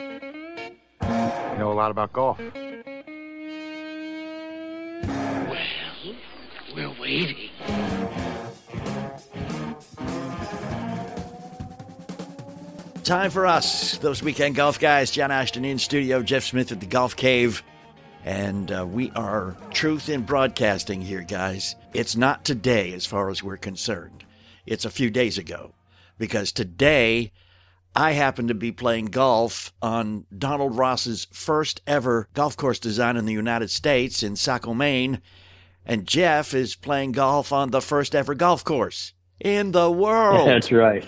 You know a lot about golf. Well, we're waiting. Time for us, those weekend golf guys. John Ashton in studio, Jeff Smith at the Golf Cave. And uh, we are truth in broadcasting here, guys. It's not today as far as we're concerned, it's a few days ago. Because today, I happen to be playing golf on Donald Ross's first ever golf course design in the United States in Saco, Maine. And Jeff is playing golf on the first ever golf course in the world. That's right.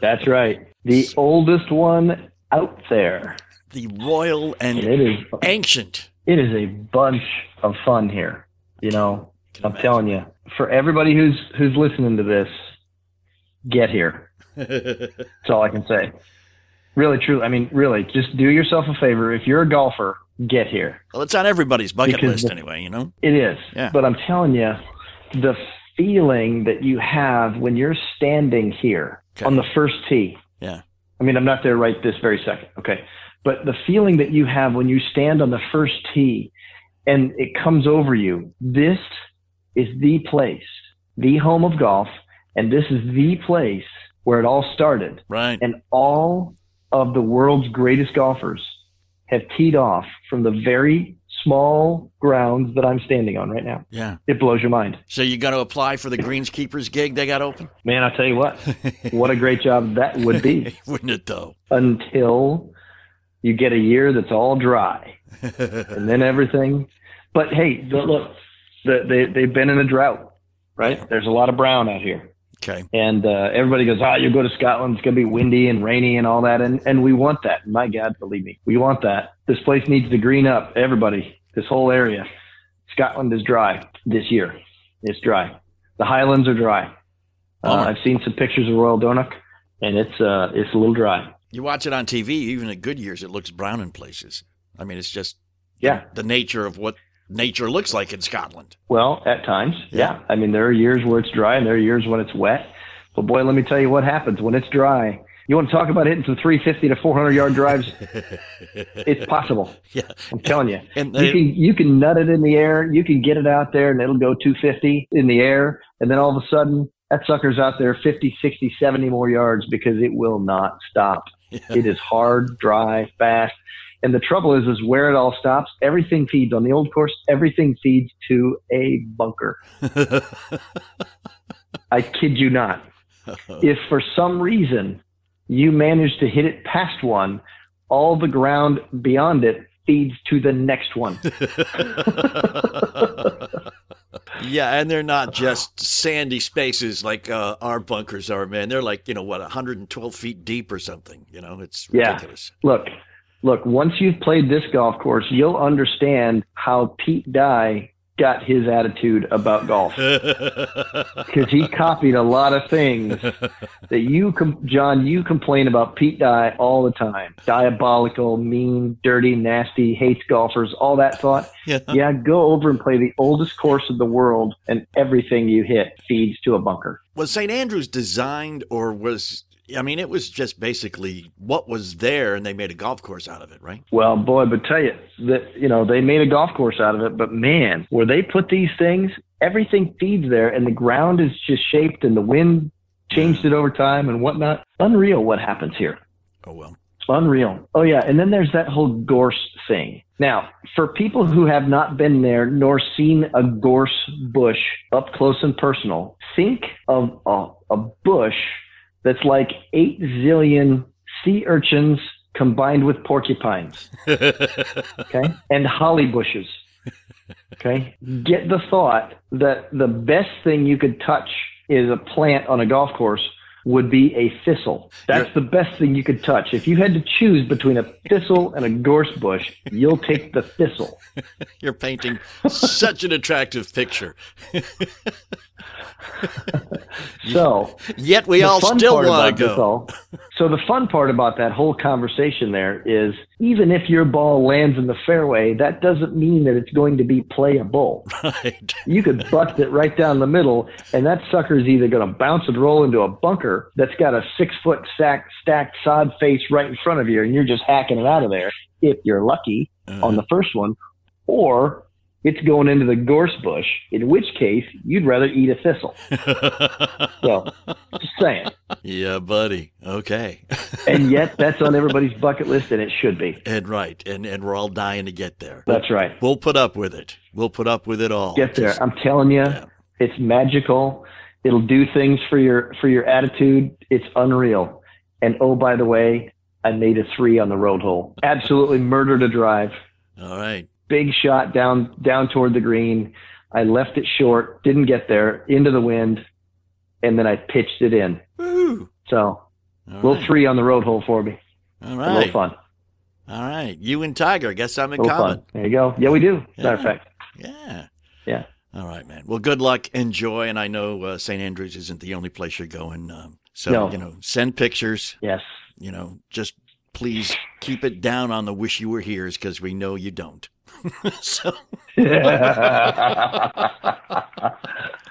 That's right. The oldest one out there. The royal and And it is ancient. it is a bunch of fun here. You know, I'm telling you, for everybody who's who's listening to this, get here. That's all I can say. Really, true. I mean, really, just do yourself a favor. If you're a golfer, get here. well, it's on everybody's bucket Because list the- anyway, you know? It is. Yeah. But I'm telling you, the feeling that you have when you're standing here Okay. on the first tee. Yeah. I mean, I'm not there right this very second. Okay. But the feeling that you have when you stand on the first tee and it comes over you, this is the place, the home of golf, and this is the place where it all started. Right. And all of the world's greatest golfers have teed off from the very small grounds that I'm standing on right now. Yeah. It blows your mind. So you got to apply for the greenskeepers gig they got open? Man, I'll tell you what, what a great job that would be Wouldn't it though? until you get a year that's all dry and then everything. But hey, look, the, they, they've been in a drought, right? There's a lot of brown out here. Okay. And uh, everybody goes, ah, you go to Scotland, it's going to be windy and rainy and all that. And, and we want that. My God, believe me, we want that. This place needs to green up. Everybody, this whole area. Scotland is dry this year. It's dry. The Highlands are dry. Uh. I've seen some pictures of Royal Dornoch, and it's uh, it's a little dry. You watch it on TV, even at good years, it looks brown in places. I mean, it's just Yeah. the nature of what nature looks like in Scotland. Well, at times, Yeah. yeah. I mean, there are years where it's dry, and there are years when it's wet. But boy, let me tell you what happens when it's dry. You want to talk about hitting some 350 to 400 yard drives? It's possible. Yeah. I'm telling you. And You can you can nut it in the air. You can get it out there, and it'll go 250 in the air, and then all of a sudden that sucker's out there 50, 60, 70 more yards because it will not stop. It is hard, dry, fast. And the trouble is, is where it all stops. Everything feeds on the old course. Everything feeds to a bunker. I kid you not. If for some reason you manage to hit it past one, all the ground beyond it feeds to the next one. yeah, and they're not just sandy spaces like uh, our bunkers are, man. They're like, you know, what, 112 feet deep or something. You know, it's ridiculous. Yeah. ridiculous. Look, look, once you've played this golf course, you'll understand how Pete Dye got his attitude about golf. Because he copied a lot of things that you, com- John, you complain about Pete Dye all the time. Diabolical, mean, dirty, nasty, hates golfers, all that thought. yeah. Yeah, go over and play the oldest course of the world, and everything you hit feeds to a bunker. Was St. Andrews designed or was, I mean, it was just basically what was there and they made a golf course out of it, right? Well, boy, but tell you that you know they made a golf course out of it, but man, where they put these things, everything feeds there, and the ground is just shaped, and the wind changed it over time and whatnot. Unreal, what happens here. Oh, well. Unreal. Oh yeah, and then there's that whole gorse thing. Now, for people who have not been there nor seen a gorse bush up close and personal, think of a, a bush that's like eight zillion sea urchins combined with porcupines. Okay, and holly bushes. Okay, get the thought that the best thing you could touch is a plant on a golf course would be a thistle. That's the best thing you could touch. If you had to choose between a thistle and a gorse bush, you'll take the thistle. You're painting such an attractive picture. So Yet we all still want to go. so the fun part about that whole conversation there is even if your ball lands in the fairway, that doesn't mean that it's going to be playable. Right. You could bust it right down the middle, and that sucker's either going to bounce and roll into a bunker that's got a six foot stack, stacked sod face right in front of you, and you're just hacking it out of there if you're lucky Uh, on the first one, or it's going into the gorse bush, in which case you'd rather eat a thistle. So, just saying. yeah, buddy. Okay. And yet, that's on everybody's bucket list, and it should be. and right, and and we're all dying to get there. That's right. We'll put up with it. We'll put up with it all. Get there. Just- I'm telling you, Yeah. it's magical. It'll do things for your for your attitude. It's unreal. And oh, by the way, I made a three on the road hole. Absolutely murdered a drive. all right. Big shot down down toward the green. I left it short, didn't get there, into the wind, and then I pitched it in. Woo. So All little right. three on the road hole for me. All right. A little fun. All right. You and Tiger. I guess I'm in common. fun. There you go. Yeah, we do. Matter of fact. Yeah. Yeah. All right, man. Well, good luck. Enjoy. And I know uh, St. Andrews isn't the only place you're going. Um, so, No. you know, send pictures. Yes. You know, just please keep it down on the wish you were here's because we know you don't. so, how,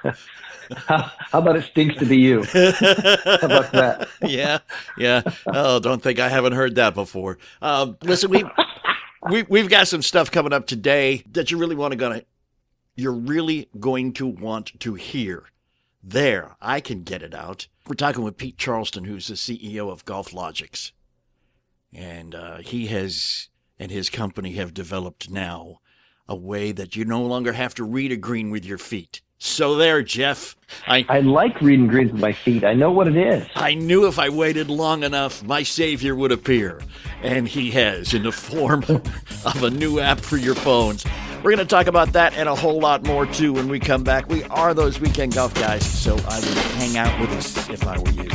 how about it stinks to be you? How about that? yeah, yeah. Oh, don't think I haven't heard that before. Um, listen, we we we've got some stuff coming up today that you really want to gonna you're really going to want to hear. There, I can get it out. We're talking with Pete Charleston, who's the CEO of GolfLogix, and uh, he has and his company have developed now a way that you no longer have to read a green with your feet. So there, Jeff. I I like reading greens with my feet. I know what it is. I knew if I waited long enough, my savior would appear. And he has in the form of a new app for your phones. We're going to talk about that and a whole lot more too when we come back. We are those weekend golf guys, so I would hang out with us if I were you.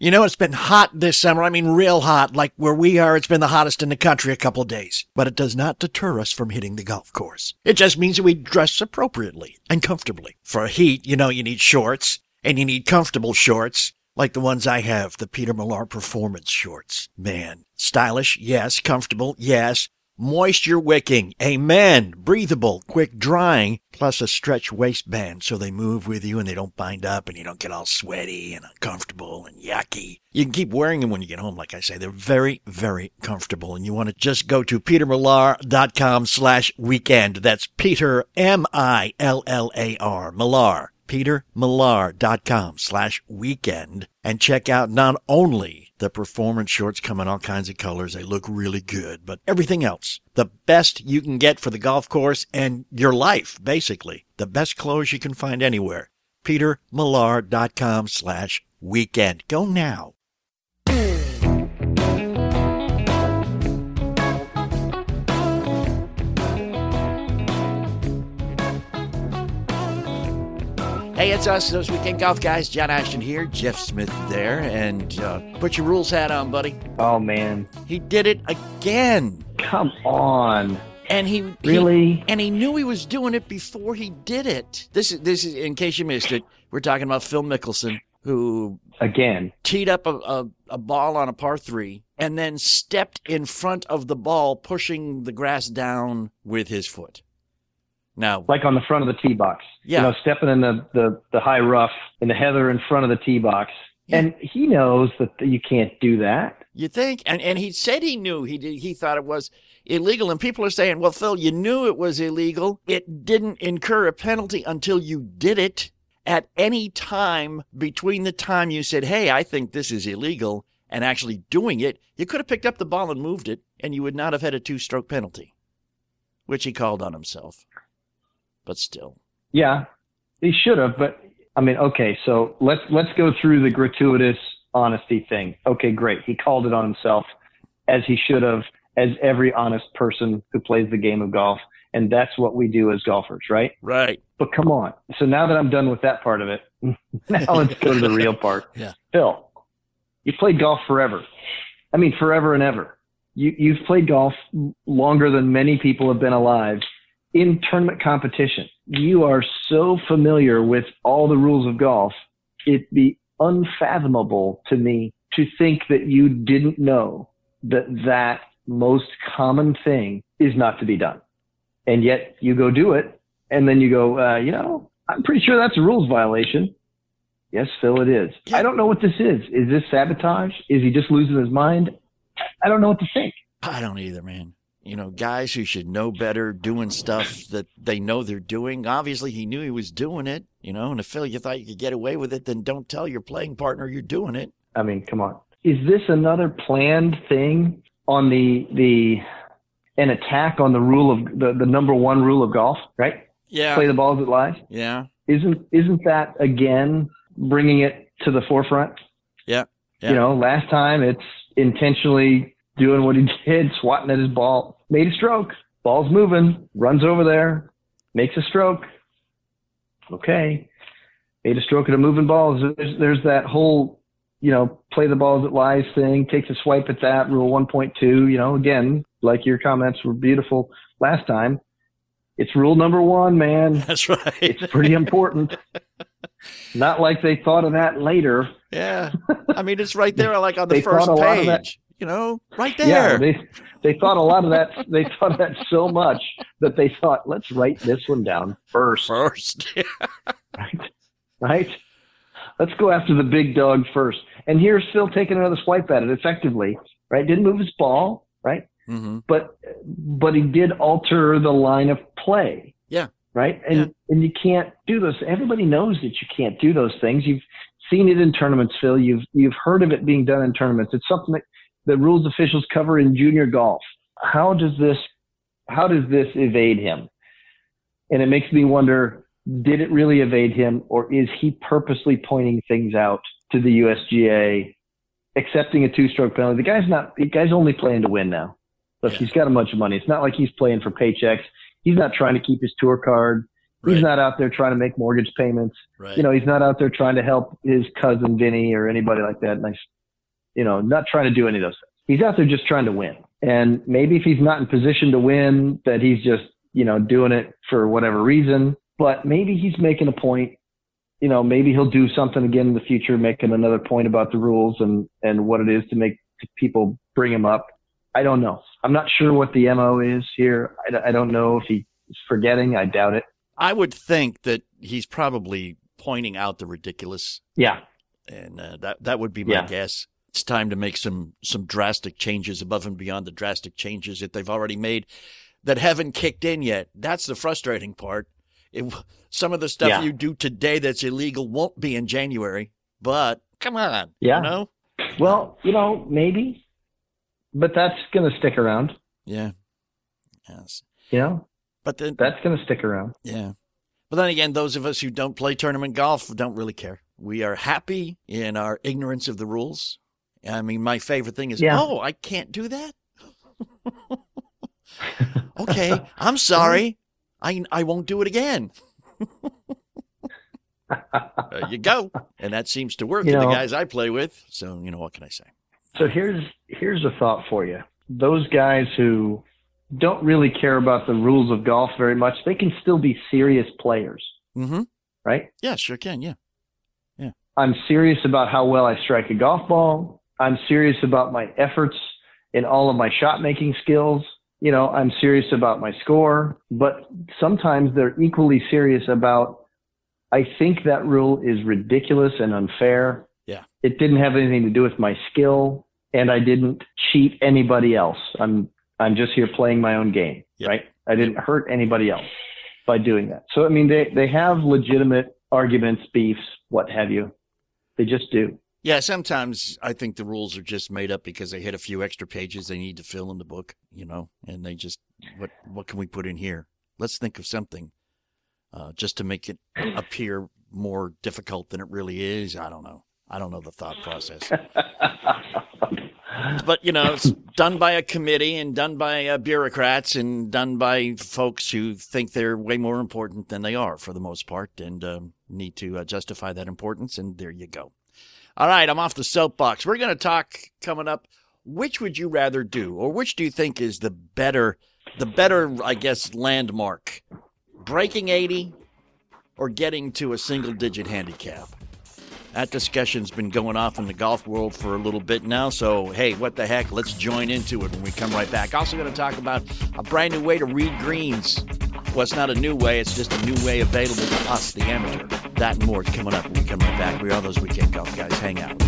You know, it's been hot this summer. I mean, real hot. Like where we are, it's been the hottest in the country a couple days. But it does not deter us from hitting the golf course. It just means that we dress appropriately and comfortably. For heat, you know, you need shorts and you need comfortable shorts. Like the ones I have, the Peter Millar Performance shorts. Man, stylish, yes. Comfortable, yes. Moisture wicking, amen. Breathable, quick drying, plus a stretch waistband so they move with you and they don't bind up and you don't get all sweaty and uncomfortable and yucky. You can keep wearing them when you get home, like I say. They're very, very comfortable and you want to just go to petermillar.com slash weekend. That's Peter, M-I-L-L-A-R, Millar petermillar.com slash weekend and check out not only the performance shorts come in all kinds of colors. They look really good, but everything else, the best you can get for the golf course and your life, basically. The best clothes you can find anywhere. petermillar.com slash weekend. Go now. Hey, it's us, those weekend golf guys. John Ashton here, Jeff Smith there, and uh, put your rules hat on, buddy. Oh man, He did it again, come on! and he he- Really? and he knew he was doing it before he did it. This is this is in case you missed it. We're talking about Phil Mickelson, who Again, teed up a, a, a ball on a par three and then stepped in front of the ball, pushing the grass down with his foot. Now, like on the front of the tee box. Yeah. You know, stepping in the, the, the high rough in the heather in front of the tee box. Yeah. And he knows that you can't do that. You think? And and he said he knew he did, he thought it was illegal, and people are saying, "Well, Phil, you knew it was illegal. It didn't incur a penalty until you did it." At any time between the time you said, "Hey, I think this is illegal," and actually doing it, you could have picked up the ball and moved it, and you would not have had a two-stroke penalty, which he called on himself. But still, Yeah, he should have. But I mean, okay, so let's let's go through the gratuitous honesty thing. Okay, great. He called it on himself, as he should have, as every honest person who plays the game of golf. And that's what we do as golfers, right? right? But come on. So now that I'm done with that part of it, now let's go to the real part. Yeah. Phil, you played golf forever. I mean, forever and ever. You, you've played golf longer than many people have been alive in tournament competition. You are so familiar with all the rules of golf. It'd be unfathomable to me to think that you didn't know that that most common thing is not to be done. And yet you go do it and then you go, uh, you know, I'm pretty sure that's a rules violation. Yes, Phil, it is. Yeah. I don't know what this is. Is this sabotage? Is he just losing his mind? I don't know what to think. I don't either, man. You know, guys who should know better doing stuff that they know they're doing. Obviously, he knew he was doing it, you know, and if Phil, you thought you could get away with it, then don't tell your playing partner you're doing it. I mean, come on. Is this another planned thing on the the an attack on the rule of the, the number one rule of golf, right? Yeah. Play the balls it lies. Yeah. Isn't isn't that again bringing it to the forefront? Yeah. Yeah. You know, last time it's intentionally doing what he did, swatting at his ball, made a stroke. Ball's moving, runs over there, makes a stroke. Okay, made a stroke at a moving ball. There's, there's that whole, you know, play the balls it lies thing. Takes a swipe at that rule 1.2. You know, again, like your comments were beautiful last time. It's rule number one, man. That's right. It's pretty important. Not like they thought of that later. yeah. I mean, it's right there, like on the first thought a lot of that- page. You know, right there. Yeah, they they thought a lot of that. They thought that so much that they thought, let's write this one down first, First. right? Right? Let's go after the big dog first. And here's Phil taking another swipe at it effectively, right? Didn't move his ball, right? mm-hmm. But but he did alter the line of play. Yeah. Right? And Yeah. and you can't do those. Everybody knows that you can't do those things. You've seen it in tournaments, Phil. You've you've heard of it being done in tournaments. It's something that the rules officials cover in junior golf. How does this how does this evade him? And it makes me wonder, did it really evade him or is he purposely pointing things out to the USGA, accepting a two stroke penalty? The guy's not the guy's only playing to win now. Look, Yeah. he's got a bunch of money. It's not like he's playing for paychecks. He's not trying to keep his tour card. Right. He's not out there trying to make mortgage payments. right. You know, he's not out there trying to help his cousin Vinny or anybody like that. Nice, you know, not trying to do any of those things. He's out there just trying to win. And maybe if he's not in position to win, that he's just, you know, doing it for whatever reason. But maybe he's making a point. You know, maybe he'll do something again in the future, making another point about the rules and and what it is to make to people bring him up. I don't know. I'm not sure what the mo is here. I, I don't know if he's forgetting. I doubt it. I would think that he's probably pointing out the ridiculous, Yeah. and uh, that that would be my Yeah. guess. It's time to make some some drastic changes above and beyond the drastic changes that they've already made that haven't kicked in yet. That's the frustrating part. It, some of the stuff Yeah. you do today that's illegal won't be in January, but come on, Yeah. you know, Well, you know, maybe, but that's going to stick around. yeah, yes, You know, but then that's going to stick around. Yeah. But then again, those of us who don't play tournament golf don't really care. We are happy in our ignorance of the rules. I mean, my favorite thing is, Yeah. oh, I can't do that. okay, I'm sorry. I I won't do it again. there you go. And that seems to work You for the guys I play with. So, you know, what can I say? So here's here's a thought for you. Those guys who don't really care about the rules of golf very much, they can still be serious players, Mm-hmm. right? Yeah, sure can. Yeah. Yeah. I'm serious about how well I strike a golf ball. I'm serious about my efforts in all of my shot making skills. You know, I'm serious about my score, but sometimes they're equally serious about, I think that rule is ridiculous and unfair. Yeah. It didn't have anything to do with my skill and I didn't cheat anybody else. I'm, I'm just here playing my own game, Yep. right? I didn't hurt anybody else by doing that. So, I mean, they, they have legitimate arguments, beefs, what have you. They just do. Yeah, sometimes I think the rules are just made up because they hit a few extra pages they need to fill in the book, you know, and they just what what can we put in here? Let's think of something uh, just to make it appear more difficult than it really is. I don't know. I don't know the thought process, but you know, it's done by a committee and done by uh, bureaucrats and done by folks who think they're way more important than they are for the most part and um, need to uh, justify that importance. And there you go. All right, I'm off the soapbox. We're going to talk coming up. Which would you rather do, or which do you think is the better, the better, I guess, landmark? Breaking 80 or getting to a single digit handicap? That discussion's been going off in the golf world for a little bit now. So, hey, what the heck? Let's join into it when we come right back. Also, going to talk about a brand new way to read greens. Well, it's not a new way, it's just a new way available to us, the amateur. That and more coming up when we come right back. We are those weekend golf guys. Hang out.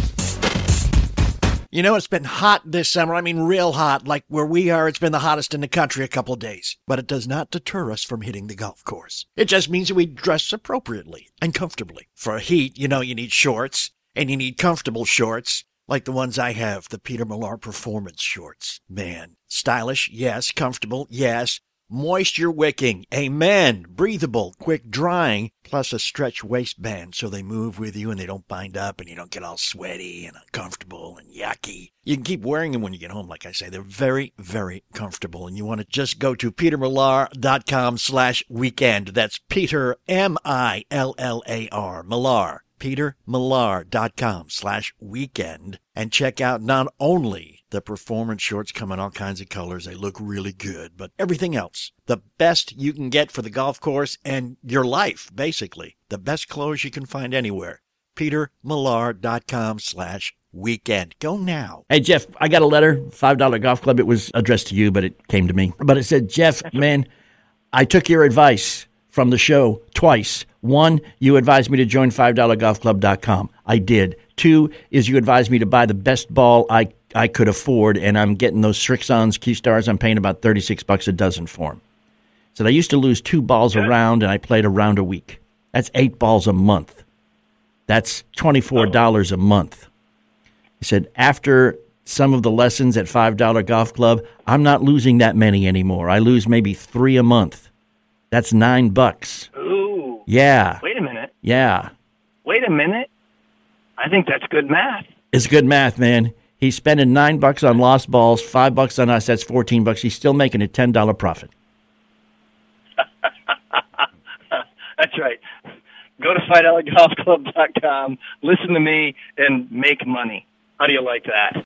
You know, it's been hot this summer. I mean, real hot. Like where we are, it's been the hottest in the country a couple days. But it does not deter us from hitting the golf course. It just means that we dress appropriately and comfortably. For heat, you know, you need shorts and you need comfortable shorts like the ones I have, the Peter Millar Performance shorts. Man, stylish, yes. Comfortable, yes. Moisture wicking, amen. Breathable, quick drying, plus a stretch waistband so they move with you and they don't bind up and you don't get all sweaty and uncomfortable and yucky. You can keep wearing them when you get home, like I say. They're very, very comfortable. And you want to just go to petermillar.com slash weekend. That's Peter, M-I-L-L-A-R, Millar petermillar.com slash weekend and check out not only the performance shorts come in all kinds of colors. They look really good, but everything else, the best you can get for the golf course and your life, basically. The best clothes you can find anywhere. petermillar.com slash weekend. Go now. Hey, Jeff, I got a letter, $5 golf club. It was addressed to you, but it came to me. But it said, Jeff, man, I took your advice from the show twice. One, you advised me to join $5golfclub.com. I did. Two is you advised me to buy the best ball I, I could afford, and I'm getting those Srixons, Q Stars. I'm paying about 36 bucks a dozen for them. So I used to lose two balls a round, and I played a round a week. That's eight balls a month. That's $24 a month. He said, after some of the lessons at $5 Golf Club, I'm not losing that many anymore. I lose maybe three a month. That's nine bucks. Ooh. Yeah. Wait a minute. Yeah. Wait a minute. I think that's good math. It's good math, man. He's spending nine bucks on lost balls, five bucks on us. That's 14 bucks. He's still making a $10 profit. That's right. Go to $5golfclub.com, listen to me, and make money. How do you like that?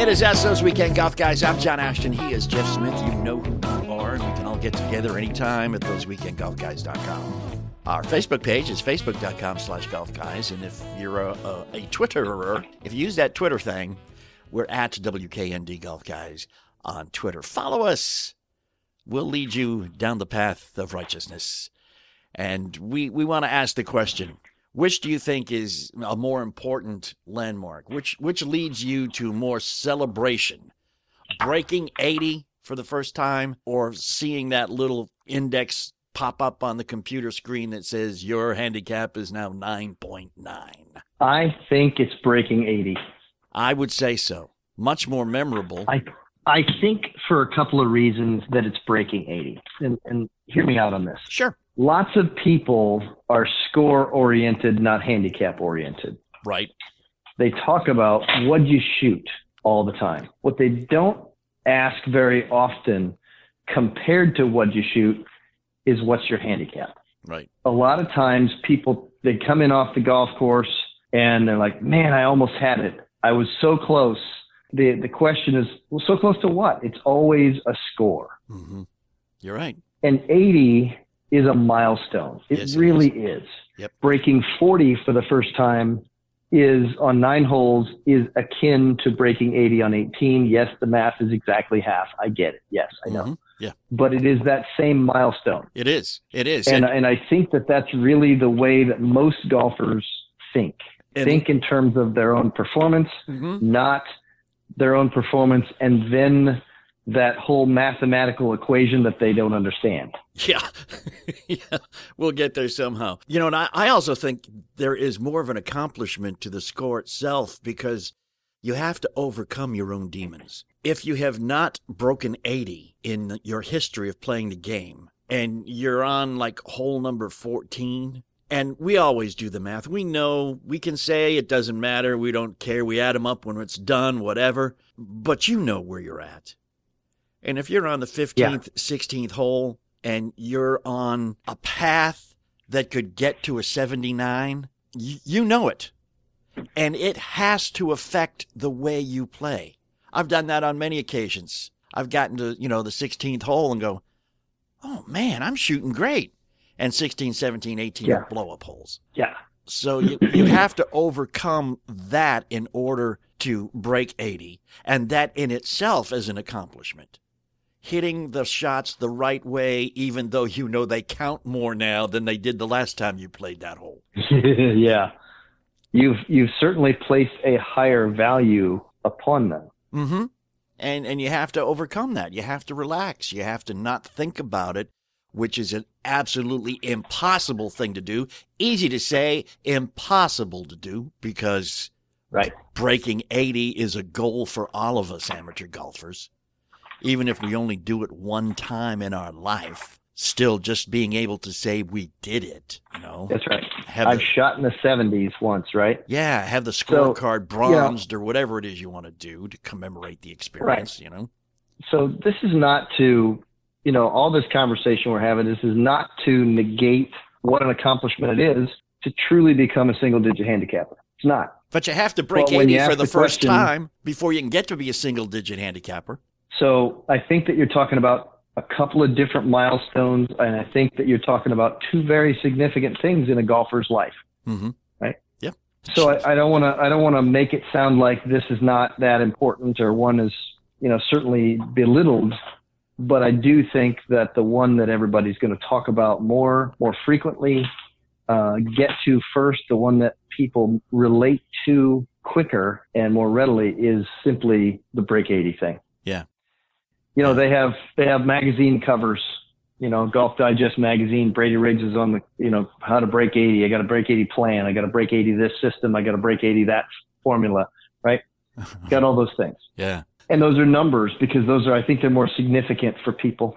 It is Those Weekend Golf Guys. I'm John Ashton. He is Jeff Smith. You know who get together anytime at thoseweekendgolfguys.com. Our Facebook page is facebook.com slash golfguys. And if you're a, a, a Twitterer, if you use that Twitter thing, we're at WKND Golf Guys on Twitter. Follow us. We'll lead you down the path of righteousness. And we, we want to ask the question which do you think is a more important landmark? Which which leads you to more celebration? Breaking 80 for the first time or seeing that little index pop up on the computer screen that says your handicap is now 9.9? I think it's breaking 80. I would say so. Much more memorable. I I think for a couple of reasons that it's breaking 80. And, and hear me out on this. Sure. Lots of people are score oriented, not handicap oriented. Right. They talk about what you shoot all the time. What they don't ask very often compared to what you shoot is what's your handicap. Right. A lot of times people they come in off the golf course and they're like, "Man, I almost had it. I was so close." The the question is, well, so close to what? It's always a score. Mm-hmm. You're right. And 80 is a milestone. It Yes, it really is. Yep. Breaking 40 for the first time is on nine holes is akin to breaking 80 on 18. Yes, the math is exactly half. I get it. Yes, I know. Mhm. Yeah. But it is that same milestone. It is. It is. And, and I think that that's really the way that most golfers think. and- think in terms of their own performance, Mhm. not their own performance, and then that whole mathematical equation that they don't understand. Yeah. yeah. We'll get there somehow. You know, and I, I also think there is more of an accomplishment to the score itself because you have to overcome your own demons. If you have not broken 80 in your history of playing the game and you're on like hole number 14, and we always do the math. We know we can say it doesn't matter. We don't care. We add them up when it's done, whatever. But you know where you're at. And if you're on the 15th, 16th hole and you're on a path that could get to a 79, y- you know it. And it has to affect the way you play. I've done that on many occasions. I've gotten to, you know, the 16th hole and go, oh man, I'm shooting great. And 16, 17, 18 Yeah. blow up holes. Yeah. So you, you have to overcome that in order to break 80. And that in itself is an accomplishment. Hitting the shots the right way, even though you know they count more now than they did the last time you played that hole. yeah. You've you've certainly placed a higher value upon them. Mm-hmm. And and you have to overcome that. You have to relax. You have to not think about it, which is an absolutely impossible thing to do. Easy to say, impossible to do because Right. breaking 80 is a goal for all of us amateur golfers. Even if we only do it one time in our life, still just being able to say we did it, you know. That's right. Have I've the- shot in the 70s once, right? yeah, have the So, scorecard bronzed or whatever it is you want to do to commemorate the experience, you know. So this is not to, you know, all this conversation we're having. This is not to negate what an accomplishment it is to truly become a single digit handicapper. It's not. But you have to break Well, 80 for the the first question- time before you can get to be a single digit handicapper. So I think that you're talking about a couple of different milestones, and I think that you're talking about two very significant things in a golfer's life. Mm-hmm. Right. Yep. So I, I don't want to I don't want to make it sound like this is not that important or one is you know certainly belittled, but I do think that the one that everybody's going to talk about more more frequently, uh, get to first, the one that people relate to quicker and more readily is simply the break 80 thing. You know they have they have magazine covers you know, Golf Digest magazine, Brady Riggs is on the, you know, how to break 80. I got a break 80 plan. I got a break 80 this system. I got a break 80 that formula, right? got all those things. Yeah. And those are numbers because those are, I think they're more significant for people.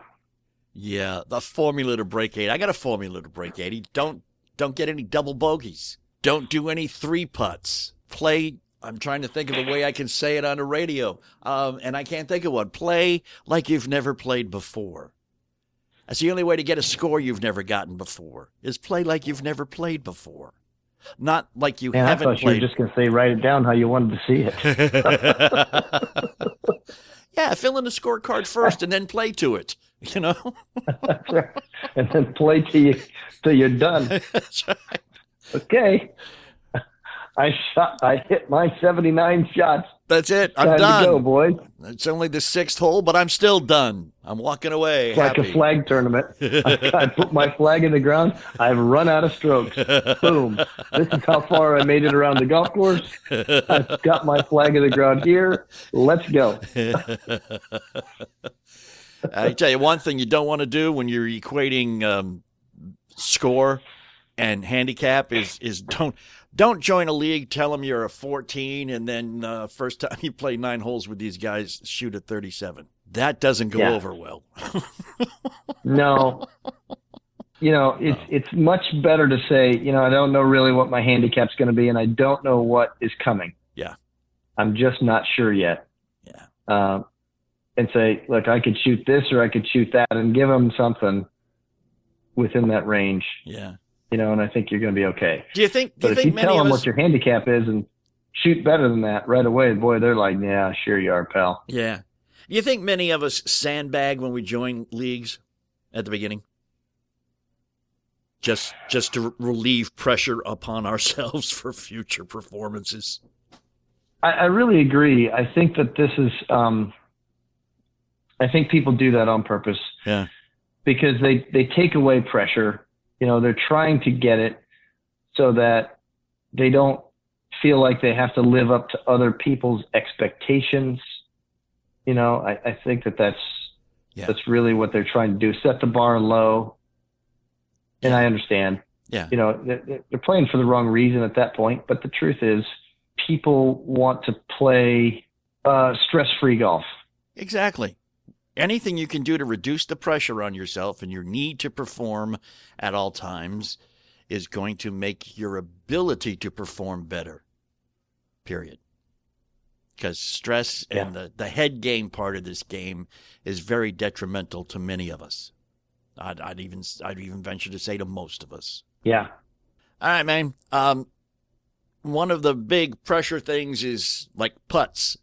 Yeah, the formula to break 80. I got a formula to break 80. Don't don't get any double bogeys. Don't do any three putts. Play I'm trying to think of a way I can say it on the radio. Um, and I can't think of one. Play like you've never played before. That's the only way to get a score you've never gotten before. Is play like you've never played before. Not like you I haven't thought you were just going to say, write it down how you wanted to see it. yeah, fill in the scorecard first and then play to it. You know? and then play till you, till you're done. Right. Okay. I shot, I hit my 79 shots. That's it. I'm Time done. to go, boys. It's only the sixth hole, but I'm still done. I'm walking away. It's like a flag tournament. I, I put my flag in the ground. I've run out of strokes. Boom. This is how far I made it around the golf course. I've got my flag in the ground here. Let's go. I tell you one thing you don't want to do when you're equating um, score and handicap is is don't don't join a league. Tell them you're a 14, and then uh, first time you play nine holes with these guys, shoot a 37. That doesn't go Yeah. over well. No. You know, it's it's much better to say, you know, I don't know really what my handicap's going to be, and I don't know what is coming. Yeah. I'm just not sure yet. Yeah. Um, and say, look, I could shoot this or I could shoot that, and give them something within that range. Yeah. You know, and I think you're going to be okay. Do you think? Do But you if you think many tell them us? what your handicap is and shoot better than that right away, boy, they're like, yeah, sure you are, pal. Yeah. Do you think many of us sandbag when we join leagues at the beginning? Just just to relieve pressure upon ourselves for future performances. I, I really agree. I think that this is, um, I think people do that on purpose. Yeah. Because they, they take away pressure. You know, they're trying to get it so that they don't feel like they have to live up to other people's expectations. You know, I, I think that that's, Yeah. that's really what they're trying to do. Set the bar low. And I understand. Yeah. You know, they're, they're playing for the wrong reason at that point. But the truth is, people want to play uh, stress-free golf. Exactly. Anything you can do to reduce the pressure on yourself and your need to perform at all times is going to make your ability to perform better. Period. Because stress and the, the head game part of this game is very detrimental to many of us. I'd, I'd even I'd even venture to say to most of us. Yeah. All right, man. Um, one of the big pressure things is like putts.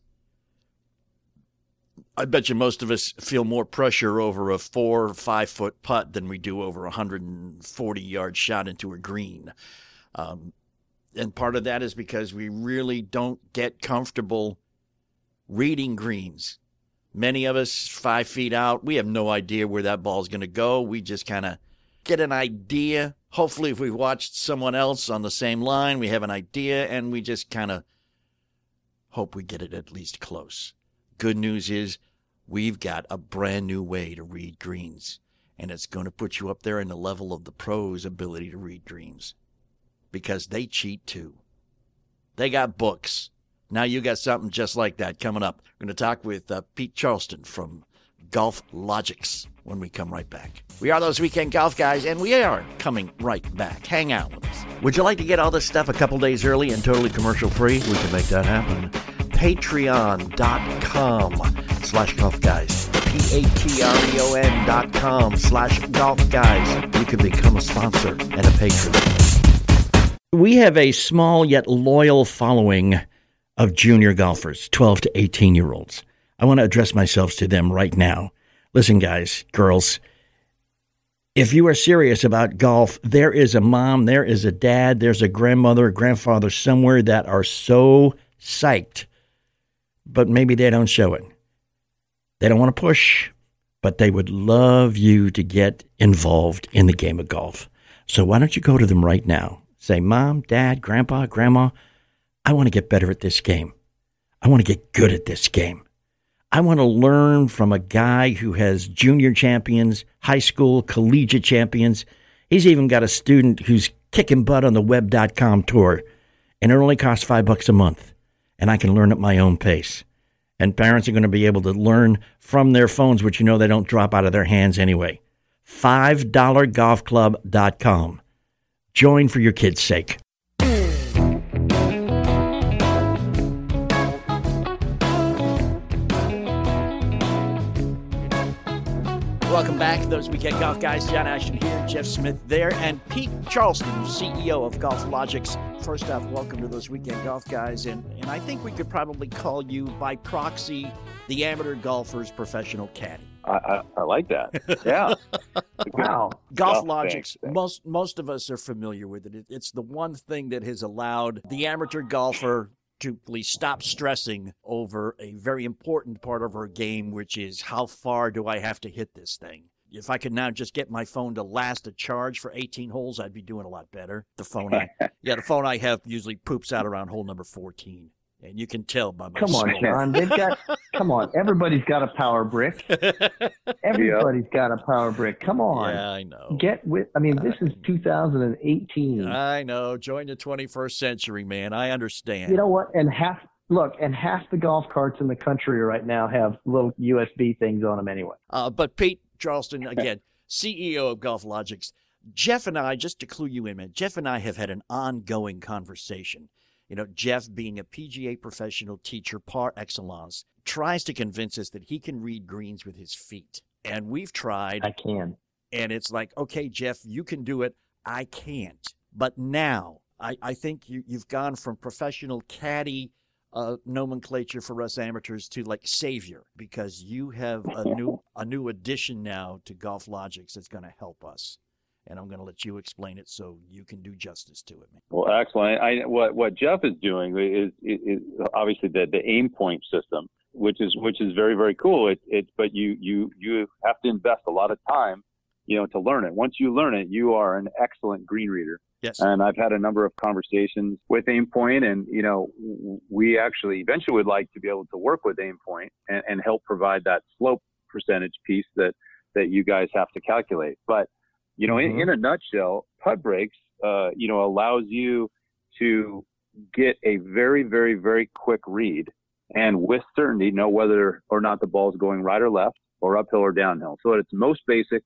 I bet you most of us feel more pressure over a four or five foot putt than we do over a 140 yard shot into a green. Um, And part of that is because we really don't get comfortable reading greens. Many of us, five feet out, we have no idea where that ball is going to go. We just kind of get an idea. Hopefully, if we watched someone else on the same line, we have an idea and we just kind of hope we get it at least close. Good news is we've got a brand new way to read greens, and it's going to put you up there in the level of the pros' ability to read greens because they cheat too. They got books. Now you got something just like that coming up. We're going to talk with uh, Pete Charleston from Golf Logics when we come right back. We are those weekend golf guys, and we are coming right back. Hang out with us. Would you like to get all this stuff a couple days early and totally commercial free? We can make that happen. Patreon.com slash golf guys. P-A-T-R-E-O-N dot com slash golf guys. You can become a sponsor and a patron. We have a small yet loyal following of junior golfers, 12 to 18 year olds. I want to address myself to them right now. Listen, guys, girls, if you are serious about golf, there is a mom, there is a dad, there's a grandmother, a grandfather somewhere that are so psyched, but maybe they don't show it. They don't want to push, but they would love you to get involved in the game of golf. So why don't you go to them right now? Say, Mom, Dad, Grandpa, Grandma, I want to get better at this game. I want to get good at this game. I want to learn from a guy who has junior champions, high school, collegiate champions. He's even got a student who's kicking butt on the web.com tour, and it only costs five bucks a month, and I can learn at my own pace. And parents are going to be able to learn from their phones, which you know they don't drop out of their hands anyway. $5golfclub.com. Join for your kids' sake. Welcome back, those weekend golf guys. John Ashton here, Jeff Smith there, and Pete Charleston, CEO of GolfLogix. First off, welcome to those weekend golf guys, and, and I think we could probably call you by proxy the amateur golfer's professional caddy. I, I, I like that. Yeah. Wow. Golf Oh, Logics, thanks, thanks. most most of us are familiar with it. it. It's the one thing that has allowed the amateur golfer to please stop stressing over a very important part of her game, which is how far do I have to hit this thing? If I could now just get my phone to last a charge for 18 holes, I'd be doing a lot better. The phone I, yeah, the phone I have usually poops out around hole number 14. And you can tell by my Come on. John. They've got. Come on. Everybody's got a power brick. Everybody's got a power brick. Come on. Yeah, I know. Get with. I mean, this is 2018. I know. Join the 21st century, man. I understand. You know what? And half. Look, and half the golf carts in the country right now have little USB things on them anyway. Uh, but Pete Charleston, again, CEO of GolfLogix, Jeff and I, just to clue you in, man, Jeff and I have had an ongoing conversation. You know, Jeff, being a PGA professional teacher par excellence, tries to convince us that he can read greens with his feet. And we've tried, I can. and it's like, okay, Jeff, you can do it. I can't. But now, I, I think you, you've gone from professional caddy uh, nomenclature for us amateurs to like savior because you have a new a new addition now to GolfLogix that's going to help us. And I'm going to let you explain it so you can do justice to it, man. Well, excellent. I, what what Jeff is doing is, is, is obviously the, the Aimpoint system, which is which is very very cool. It, it but you you you have to invest a lot of time, you know, to learn it. Once you learn it, you are an excellent green reader. Yes. And I've had a number of conversations with Aimpoint, and you know, we actually eventually would like to be able to work with Aimpoint and, and help provide that slope percentage piece that that you guys have to calculate. But you know, in, in a nutshell, Putt Breaks, uh, you know, allows you to get a very, very, very quick read and with certainty know whether or not the ball is going right or left or uphill or downhill. So at its most basic,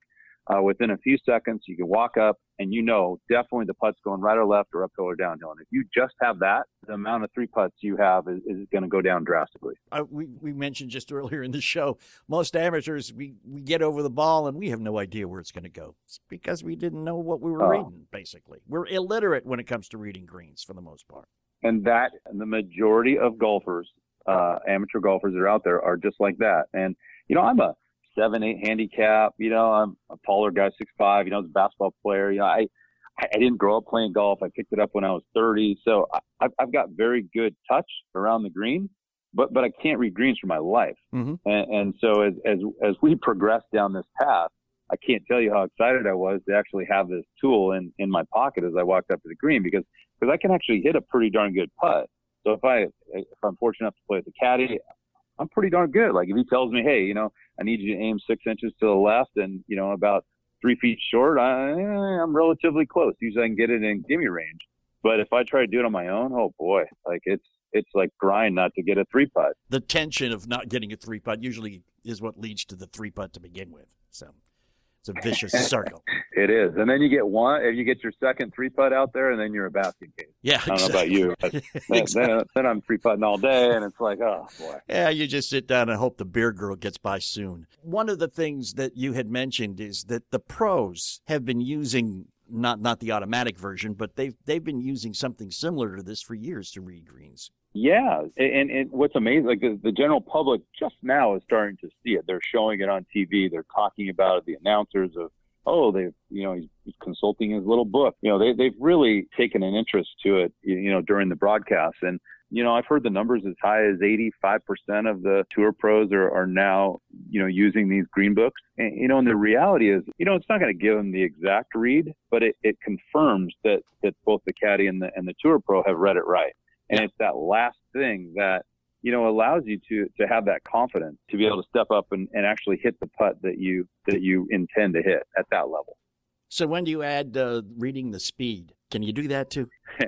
uh, within a few seconds, you can walk up and you know definitely the putt's going right or left or uphill or downhill. And if you just have that, the amount of three putts you have is, is going to go down drastically. Uh, we, we mentioned just earlier in the show, most amateurs, we, we get over the ball and we have no idea where it's going to go. It's because we didn't know what we were Oh. reading, basically. We're illiterate when it comes to reading greens for the most part. And that, and the majority of golfers, uh, amateur golfers that are out there are just like that. And, you know, I'm a seven, eight handicap, you know, I'm a taller guy, six, five, you know, as a basketball player, you know, I, I, I didn't grow up playing golf. I picked it up when I was 30. So I, I've, got very good touch around the green, but, but I can't read greens for my life. Mhm. And, and so as, as, as we progress down this path, I can't tell you how excited I was to actually have this tool in, in my pocket as I walked up to the green because, because I can actually hit a pretty darn good putt. So if I, if I'm fortunate enough to play with the caddy, I'm pretty darn good. Like if he tells me, Hey, you know, I need you to aim six inches to the left and, you know, about three feet short, I, I'm relatively close. Usually I can get it in gimme range. But if I try to do it on my own, oh boy, like it's, it's like grind not to get a three putt. The tension of not getting a three putt usually is what leads to the three putt to begin with. So it's a vicious circle. It is. And then you get one, if you get your second three putt out there and then you're a basket case. Yeah, I don't know about you, but then, then, then I'm three putting all day and it's like, oh boy. Yeah, you just sit down and hope the beer girl gets by soon. One of the things that you had mentioned is that the pros have been using not not the automatic version, but they've they've been using something similar to this for years to read greens. Yeah, and and what's amazing, like the, general public just now is starting to see it. They're showing it on TV. They're talking about it. The announcers of, oh, they've, you know, he's, he's consulting his little book. You know, they they've really taken an interest to it. You know, during the broadcast, and you know, I've heard the numbers as high as 85% of the tour pros are, are now, you know, using these green books. And, you know, and the reality is, you know, it's not going to give them the exact read, but it, it confirms that, that both the caddy and the, and the tour pro have read it right. And it's that last thing that, you know, allows you to, to have that confidence to be able to step up and, and actually hit the putt that you, that you intend to hit at that level. So when do you add uh, reading the speed? Can you do that too?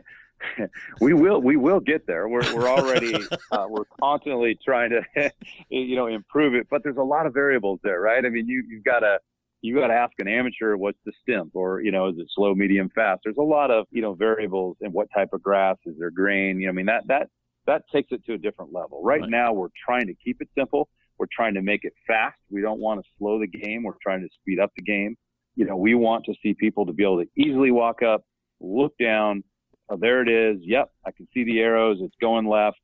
we will we will get there. We're we're already uh, we're constantly trying to you know improve it, but there's a lot of variables there, right? I mean, you you've got to you got to ask an amateur what's the stimp or you know is it slow, medium, fast. There's a lot of you know variables and what type of grass is there grain. You know, I mean that that that takes it to a different level. Right, Right. now, we're trying to keep it simple. We're trying to make it fast. We don't want to slow the game. We're trying to speed up the game. You know, we want to see people to be able to easily walk up, look down. Oh, there it is. Yep, I can see the arrows. It's going left.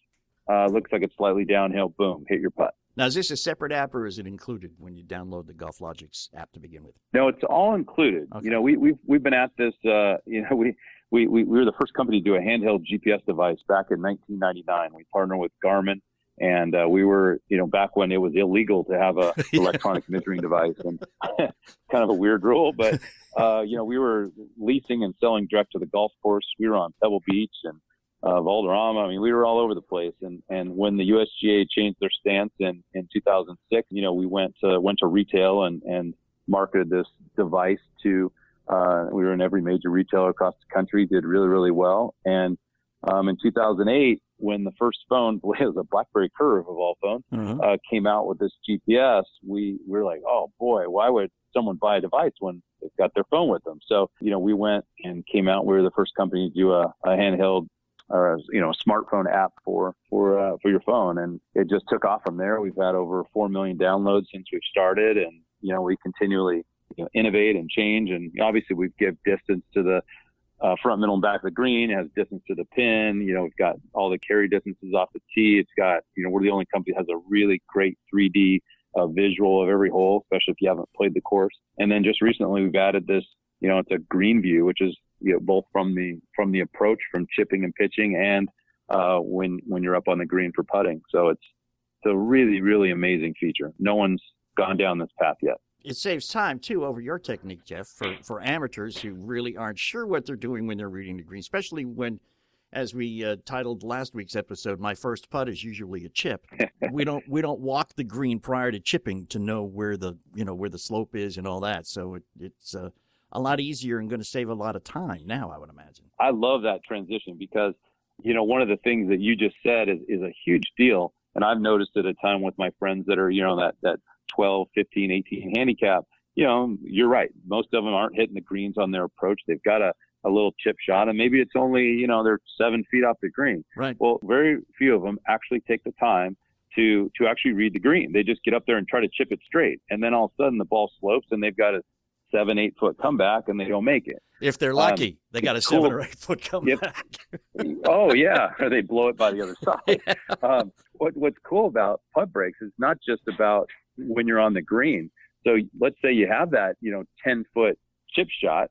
Uh, looks like it's slightly downhill. Boom, hit your putt. Now, is this a separate app or is it included when you download the GolfLogix app to begin with? No, it's all included. Okay. You know, we, we've we've been at this. Uh, you know, we, we we we were the first company to do a handheld GPS device back in 1999. We partnered with Garmin, and uh, we were, you know, back when it was illegal to have a electronic measuring device, and kind of a weird rule. But uh, you know, we were leasing and selling direct to the golf course. We were on Pebble Beach and uh, Valderrama. I mean, we were all over the place. And, and when the USGA changed their stance in, in 2006, you know, we went to, went to retail and, and marketed this device to, uh, we were in every major retailer across the country, did really, really well. And, um, in 2008, when the first phone, it was a BlackBerry Curve of all phones, Uh-huh. uh, came out with this GPS, we, we were like, oh boy, why would someone buy a device when they've got their phone with them? So, you know, we went and came out. We were the first company to do a, a handheld or you know, a smartphone app for for uh, for your phone, and it just took off from there. We've had over four million downloads since we've started, and you know, we continually you know, innovate and change. And obviously, we give distance to the uh, front, middle, and back of the green. It has distance to the pin. You know, we've got all the carry distances off the tee. It's got you know, we're the only company that has a really great 3D uh, visual of every hole, especially if you haven't played the course. And then just recently, we've added this. You know, it's a green view, which is you know both from the from the approach, from chipping and pitching, and uh, when when you're up on the green for putting. So it's it's a really really amazing feature. No one's gone down this path yet. It saves time too over your technique, Jeff, for, for amateurs who really aren't sure what they're doing when they're reading the green, especially when, as we uh, titled last week's episode, "My first putt is usually a chip." we don't we don't walk the green prior to chipping to know where the you know where the slope is and all that. So it, it's uh, a lot easier and going to save a lot of time now, I would imagine. I love that transition because, you know, one of the things that you just said is, is a huge deal. And I've noticed at a time with my friends that are, you know, that, that 12, 15, 18 handicap. You know, you're right. Most of them aren't hitting the greens on their approach. They've got a, a little chip shot and maybe it's only, you know, they're seven feet off the green. Right. Well, very few of them actually take the time to, to actually read the green. They just get up there and try to chip it straight. And then all of a sudden the ball slopes and they've got a seven, eight foot comeback and they don't make it. If they're lucky, they got a cool. seven or eight foot comeback. oh yeah, or they blow it by the other side. um, what, what's cool about putt breaks is not just about when you're on the green. So let's say you have that, you know, 10 foot chip shot.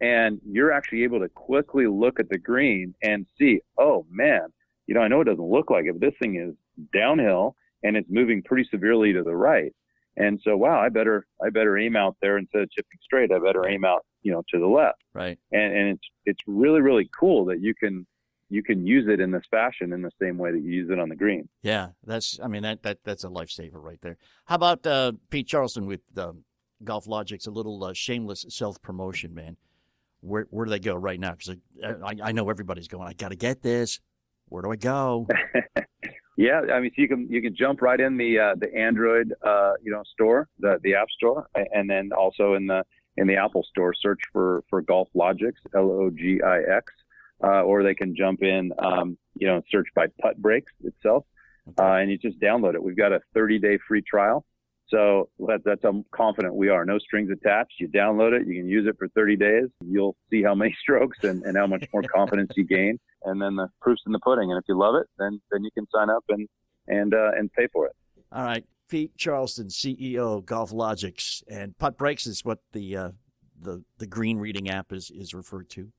and you're actually able to quickly look at the green and see, oh man, you know, I know it doesn't look like it, but this thing is downhill and it's moving pretty severely to the right. And so, wow, I better, I better aim out there instead of chipping straight. I better aim out, you know, to the left. Right. And, and it's, it's really, really cool that you can, you can use it in this fashion in the same way that you use it on the green. Yeah, that's. I mean that that that's a lifesaver right there. How about uh, Pete Charleston with um, GolfLogix a little uh, shameless self promotion, man. Where where do they go right now? Because I, I know everybody's going. I got to get this. Where do I go? yeah, I mean, so you can you can jump right in the uh, the Android uh, you know store, the the App Store, and then also in the in the Apple Store. Search for for GolfLogix, L O G I X uh, or they can jump in, um, you know, search by Putt Breaks itself, uh, and you just download it. We've got a 30 day free trial. So that, that's how confident we are. No strings attached. You download it. You can use it for 30 days. You'll see how many strokes and, and how much more confidence you gain. And then the proof's in the pudding. And if you love it, then, then you can sign up and, and, uh, and pay for it. All right. Pete Charleston, CEO, of GolfLogix, and Putt Breaks is what the, uh, the, the green reading app is, is referred to.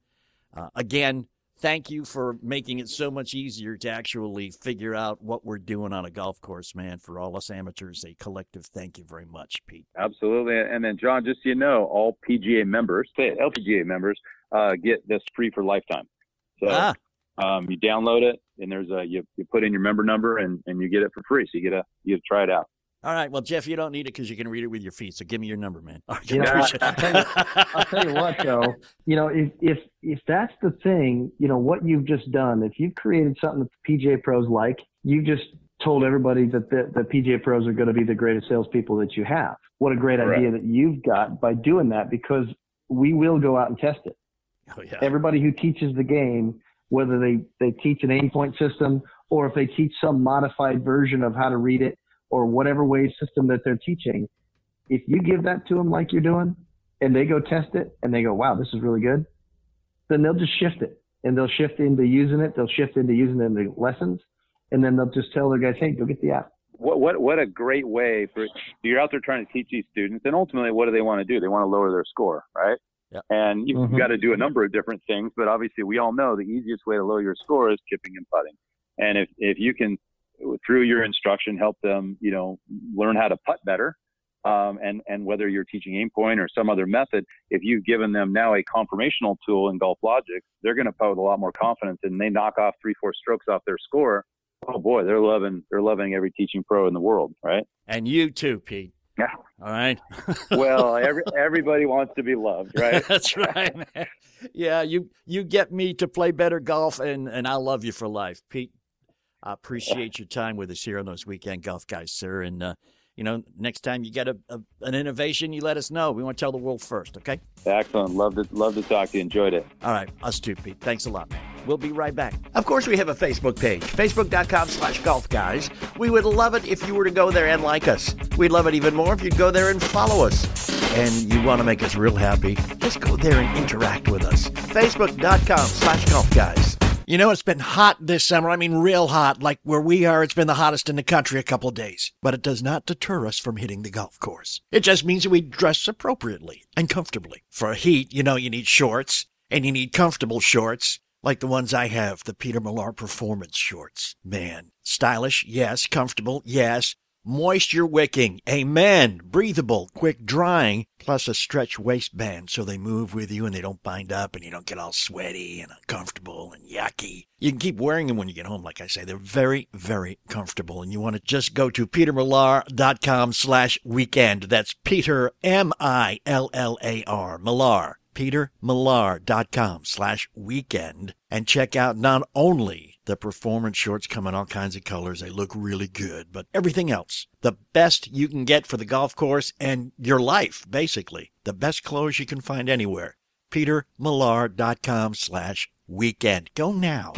Uh, again, thank you for making it so much easier to actually figure out what we're doing on a golf course, man. For all us amateurs, a collective thank you very much, Pete. Absolutely. And then, John, just so you know, all PGA members, LPGA members, uh, get this free for lifetime. So ah. Um, you download it, and there's a you, you put in your member number, and, and you get it for free. So you get a you get to try it out. All right. Well, Jeff, you don't need it because you can read it with your feet. So give me your number, man. You know, I, will tell you, I'll tell you what, though. You know, if if if that's the thing, you know, what you've just done, if you've created something that the PGA pros like, you've just told everybody that the, the PGA pros are going to be the greatest salespeople that you have. What a great Correct. idea that you've got by doing that because we will go out and test it. Oh, yeah. Everybody who teaches the game, whether they, they teach an Aimpoint system or if they teach some modified version of how to read it, or whatever way system that they're teaching, if you give that to them like you're doing and they go test it and they go, wow, this is really good, then they'll just shift it and they'll shift into using it. They'll shift into using it in the lessons and then they'll just tell their guys, hey, go get the app. What, what, what a great way for you're out there trying to teach these students and ultimately what do they want to do? They want to lower their score, right? Yep. And you've mm-hmm. got to do a number of different things, but obviously we all know the easiest way to lower your score is chipping and putting. And if, if you can through your instruction, help them, you know, learn how to putt better. Um, and, and whether you're teaching Aimpoint or some other method, if you've given them now a confirmational tool in Golf Logic, they're going to putt with a lot more confidence and they knock off three, four strokes off their score. Oh boy, they're loving, they're loving every teaching pro in the world, right? And you too, Pete. Yeah. All right. well, every, everybody wants to be loved, right? That's right, man. Yeah, you you get me to play better golf, and and I love you for life, Pete. I appreciate your time with us here on those weekend golf guys, sir. And uh, you know, next time you get a, a, an innovation, you let us know. We want to tell the world first, okay? Excellent. Love to love to talk to you. Enjoyed it. All right, us too, Pete. Thanks a lot, man. We'll be right back. Of course, we have a Facebook page, facebook.com slash golf guys. We would love it if you were to go there and like us. We'd love it even more if you'd go there and follow us. And you want to make us real happy, just go there and interact with us. Facebook.com slash golf guys. You know, it's been hot this summer. I mean, real hot. Like where we are, it's been the hottest in the country a couple days. But it does not deter us from hitting the golf course. It just means that we dress appropriately and comfortably. For heat, you know, you need shorts and you need comfortable shorts like the ones I have, the Peter Millar Performance shorts. Man, stylish, yes. Comfortable, yes moisture wicking, amen, breathable, quick drying, plus a stretch waistband so they move with you and they don't bind up and you don't get all sweaty and uncomfortable and yucky. You can keep wearing them when you get home. Like I say, they're very, very comfortable. And you want to just go to petermillar.com slash weekend. That's Peter, M-I-L-L-A-R, Millar, petermillar.com slash weekend and check out not only the performance shorts come in all kinds of colors. They look really good, but everything else, the best you can get for the golf course and your life, basically. The best clothes you can find anywhere. PeterMillar.com slash weekend. Go now.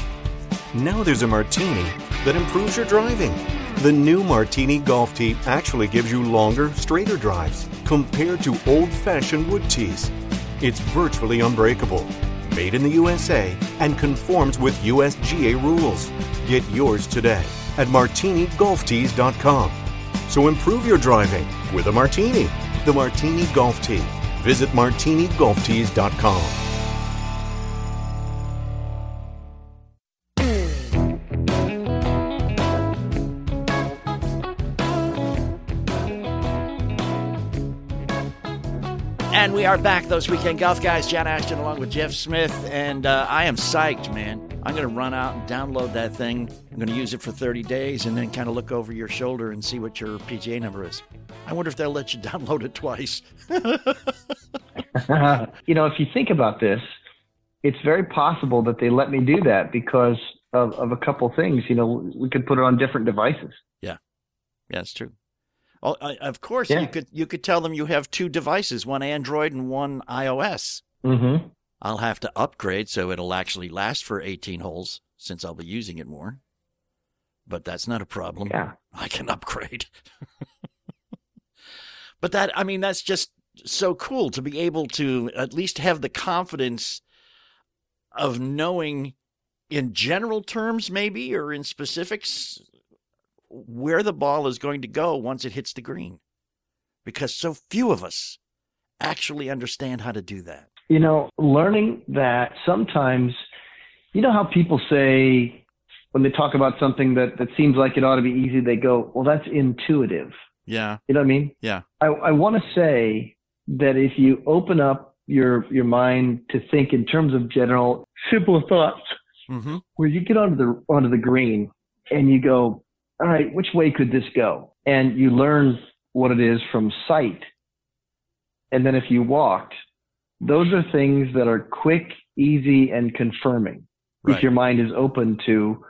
Now there's a martini that improves your driving. The new Martini Golf Tee actually gives you longer, straighter drives compared to old fashioned wood tees. It's virtually unbreakable made in the USA, and conforms with USGA rules. Get yours today at martinigolftees.com. So improve your driving with a martini. The Martini Golf Tee. Visit martinigolftees.com. we are back, those weekend golf guys. John Ashton along with Jeff Smith. And uh, I am psyched, man. I'm going to run out and download that thing. I'm going to use it for 30 days and then kind of look over your shoulder and see what your PGA number is. I wonder if they'll let you download it twice. you know, if you think about this, it's very possible that they let me do that because of, of a couple things. You know, we could put it on different devices. Yeah, yeah, it's true. Oh, of course, Yeah. you could you could tell them you have two devices, one Android and one iOS. Mm-hmm. I'll have to upgrade so it'll actually last for 18 holes since I'll be using it more. But that's not a problem. Yeah. I can upgrade. but that, I mean, that's just so cool to be able to at least have the confidence of knowing in general terms, maybe, or in specifics, where the ball is going to go once it hits the green. Because so few of us actually understand how to do that. You know, learning that sometimes, you know how people say when they talk about something that, that seems like it ought to be easy, they go, well, that's intuitive. Yeah. You know what I mean? Yeah. I, I want to say that if you open up your your mind to think in terms of general simple thoughts, Mm-hmm. where you get onto the onto the green and you go, all right, which way could this go? And you learn what it is from sight. And then if you walked, those are things that are quick, easy, and confirming. Right. If your mind is open to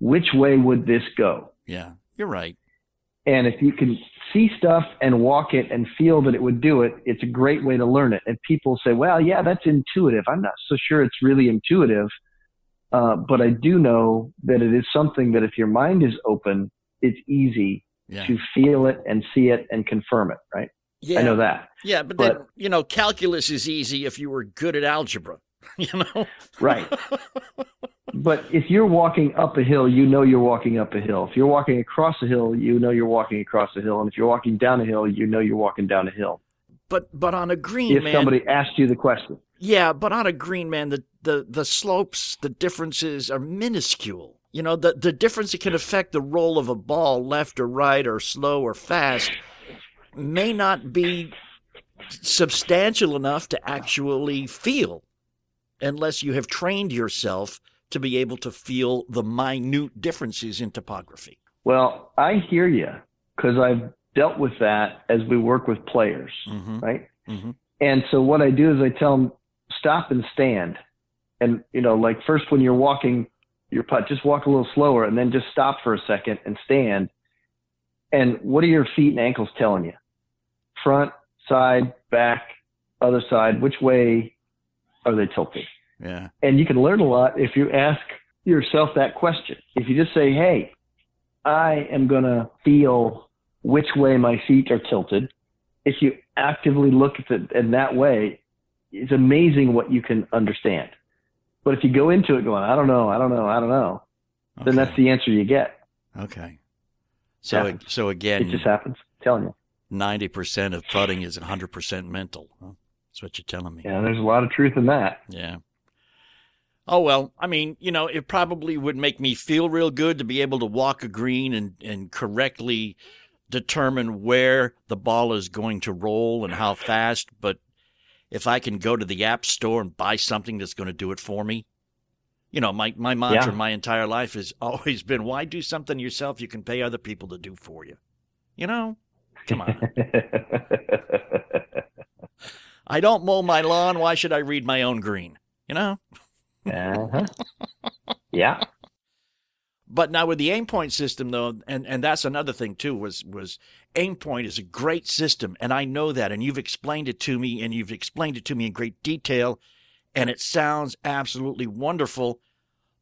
which way would this go? Yeah. You're right. And if you can see stuff and walk it and feel that it would do it, it's a great way to learn it. And people say, well, yeah, that's intuitive. I'm not so sure it's really intuitive. Uh, but I do know that it is something that if your mind is open, it's easy Yeah. to feel it and see it and confirm it, right? Yeah. I know that. Yeah, but, But- then, you know, calculus is easy if you were good at algebra, you know? Right. but if you're walking up a hill, you know you're walking up a hill. If you're walking across a hill, you know you're walking across a hill. And if you're walking down a hill, you know you're walking down a hill. But but on a green If man, somebody asked you the question. Yeah, but on a green man, the, the the slopes, the differences are minuscule. You know, the the difference that can affect the roll of a ball, left or right, or slow or fast, may not be substantial enough to actually feel, unless you have trained yourself to be able to feel the minute differences in topography. Well, I hear you because I've dealt with that as we work with players, Mm-hmm. right? Mhm. And so what I do is I tell them stop and stand, and you know, like first when you're walking your putt, just walk a little slower, and then just stop for a second and stand. And what are your feet and ankles telling you? Front, side, back, other side. Which way are they tilting? Yeah. And you can learn a lot if you ask yourself that question. If you just say, hey, I am going to feel which way my feet are tilted. If you actively look at it in that way, it's amazing what you can understand. But if you go into it going, I don't know, I don't know, I don't know, then that's the answer you get. Okay. So Yeah. so It just happens. I'm telling you. ninety percent of putting is hundred percent mental. Huh? That's what you're telling me. Yeah, there's a lot of truth in that. Yeah. Oh well, I mean, you know, it probably would make me feel real good to be able to walk a green and and correctly determine where the ball is going to roll and how fast. But if I can go to the app store and buy something that's going to do it for me, you know, my my mantra Yeah. my entire life has always been, why do something yourself you can pay other people to do for you? You know, come on. I don't mow my lawn. Why should I read my own green? You know. uh-huh. Yeah. But now with the Aimpoint system though, and, and that's another thing too, was was Aimpoint is a great system, and I know that, and you've explained it to me, and you've explained it to me in great detail, and it sounds absolutely wonderful.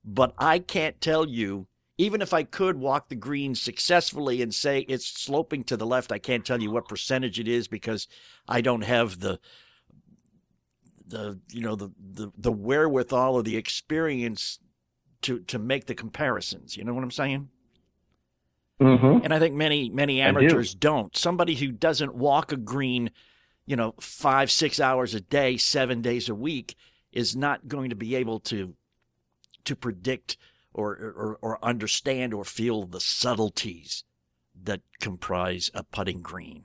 But I can't tell you, even if I could walk the green successfully and say it's sloping to the left, I can't tell you what percentage it is because I don't have the the you know the the, the wherewithal or the experience to to make the comparisons. You know what I'm saying? Mm-hmm. And I think many many I do. amateurs don't. Somebody who doesn't walk a green, you know, five six hours a day, seven days a week, is not going to be able to to predict or or, or understand or feel the subtleties that comprise a putting green.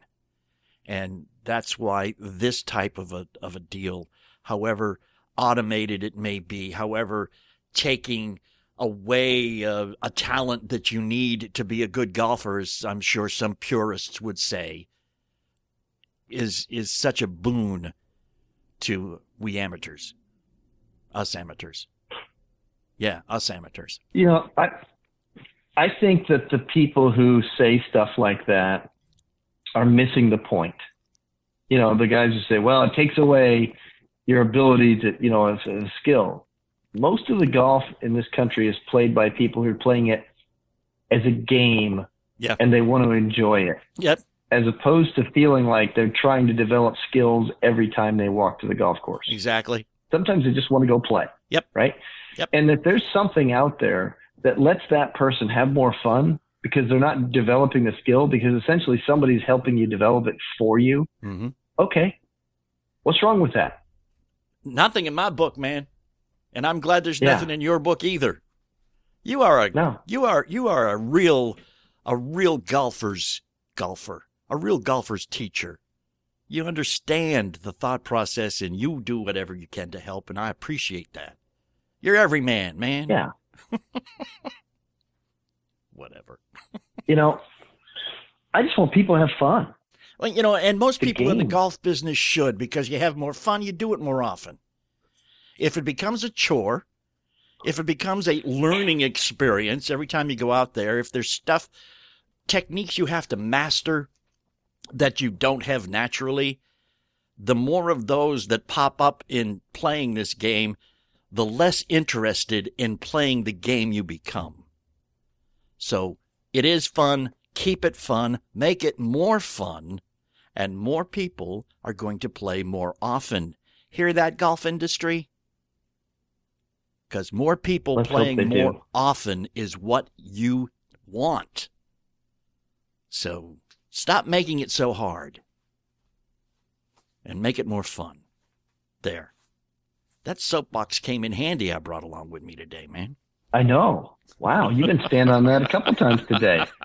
And that's why this type of a, of a deal, however automated it may be, however taking a, a talent that you need to be a good golfer, as I'm sure some purists would say, is is such a boon to we amateurs, us amateurs. Yeah, us amateurs. You know, I I think that the people who say stuff like that are missing the point. You know, the guys who say, "Well, it takes away your ability to, you know, as a skill." Most of the golf in this country is played by people who are playing it as a game, Yeah. and they want to enjoy it, Yep. as opposed to feeling like they're trying to develop skills every time they walk to the golf course Exactly. sometimes they just want to go play. Yep. Right. Yep. And that there's something out there that lets that person have more fun because they're not developing the skill because essentially somebody's helping you develop it for you. hmm Okay. What's wrong with that? Nothing in my book, man. And I'm glad there's Yeah. nothing in your book either. You are a No. you are you are a real a real golfer's golfer, a real golfer's teacher. You understand the thought process and you do whatever you can to help and I appreciate that. You're every man, man. Yeah. Whatever. You know, I just want people to have fun. Well, you know, and most The people in the golf business should because you have more fun, you do it more often. If it becomes a chore, if it becomes a learning experience every time you go out there, if there's stuff, techniques you have to master that you don't have naturally, the more of those that pop up in playing this game, the less interested in playing the game you become. So it is fun. Keep it fun. Make it more fun. And more people are going to play more often. Hear that, golf industry? Because more people Let's playing more do. often is what you want. So stop making it so hard and make it more fun. There. That soapbox came in handy I brought along with me today, man. I know. Wow. You've been standing on that a couple times today.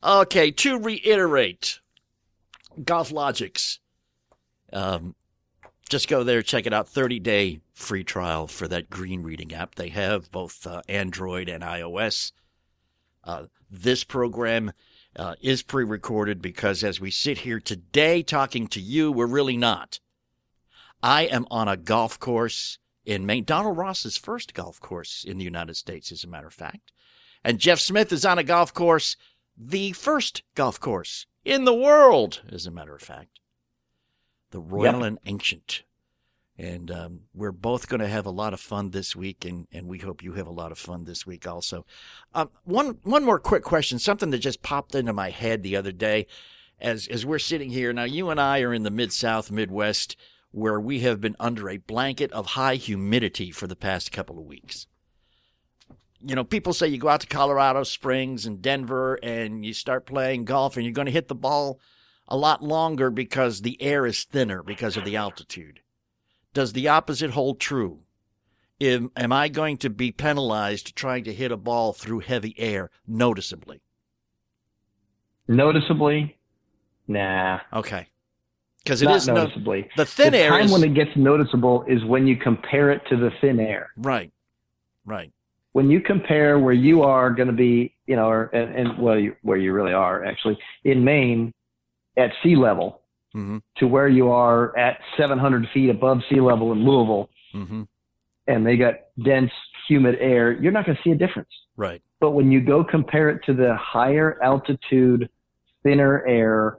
Okay, to reiterate, GolfLogix. Um, just go there, check it out. 30 day free trial for that green reading app. They have both uh, Android and iOS. Uh, this program uh, is pre recorded because as we sit here today talking to you, we're really not. I am on a golf course in Maine, Donald Ross's first golf course in the United States, as a matter of fact. And Jeff Smith is on a golf course the first golf course in the world, as a matter of fact, the Royal and Ancient. And um, we're both going to have a lot of fun this week, and, and we hope you have a lot of fun this week also. Um, one one more quick question, something that just popped into my head the other day, as as we're sitting here now. You and I are in the mid South, Midwest, where we have been under a blanket of high humidity for the past couple of weeks you know, people say you go out to Colorado Springs and Denver and you start playing golf and you're going to hit the ball a lot longer because the air is thinner because of the altitude. Does the opposite hold true? Am, am I going to be penalized trying to hit a ball through heavy air noticeably? Noticeably, nah. Okay. Because it not is no, noticeably. the thin the air time is when it gets noticeable is when you compare it to the thin air. right, right. When you compare where you are going to be, you know, or, and, and well, you, where you really are actually in Maine at sea level Mm-hmm. to where you are at 700 feet above sea level in Louisville, Mm-hmm. and they got dense, humid air, you're not going to see a difference. Right. But when you go compare it to the higher altitude, thinner air,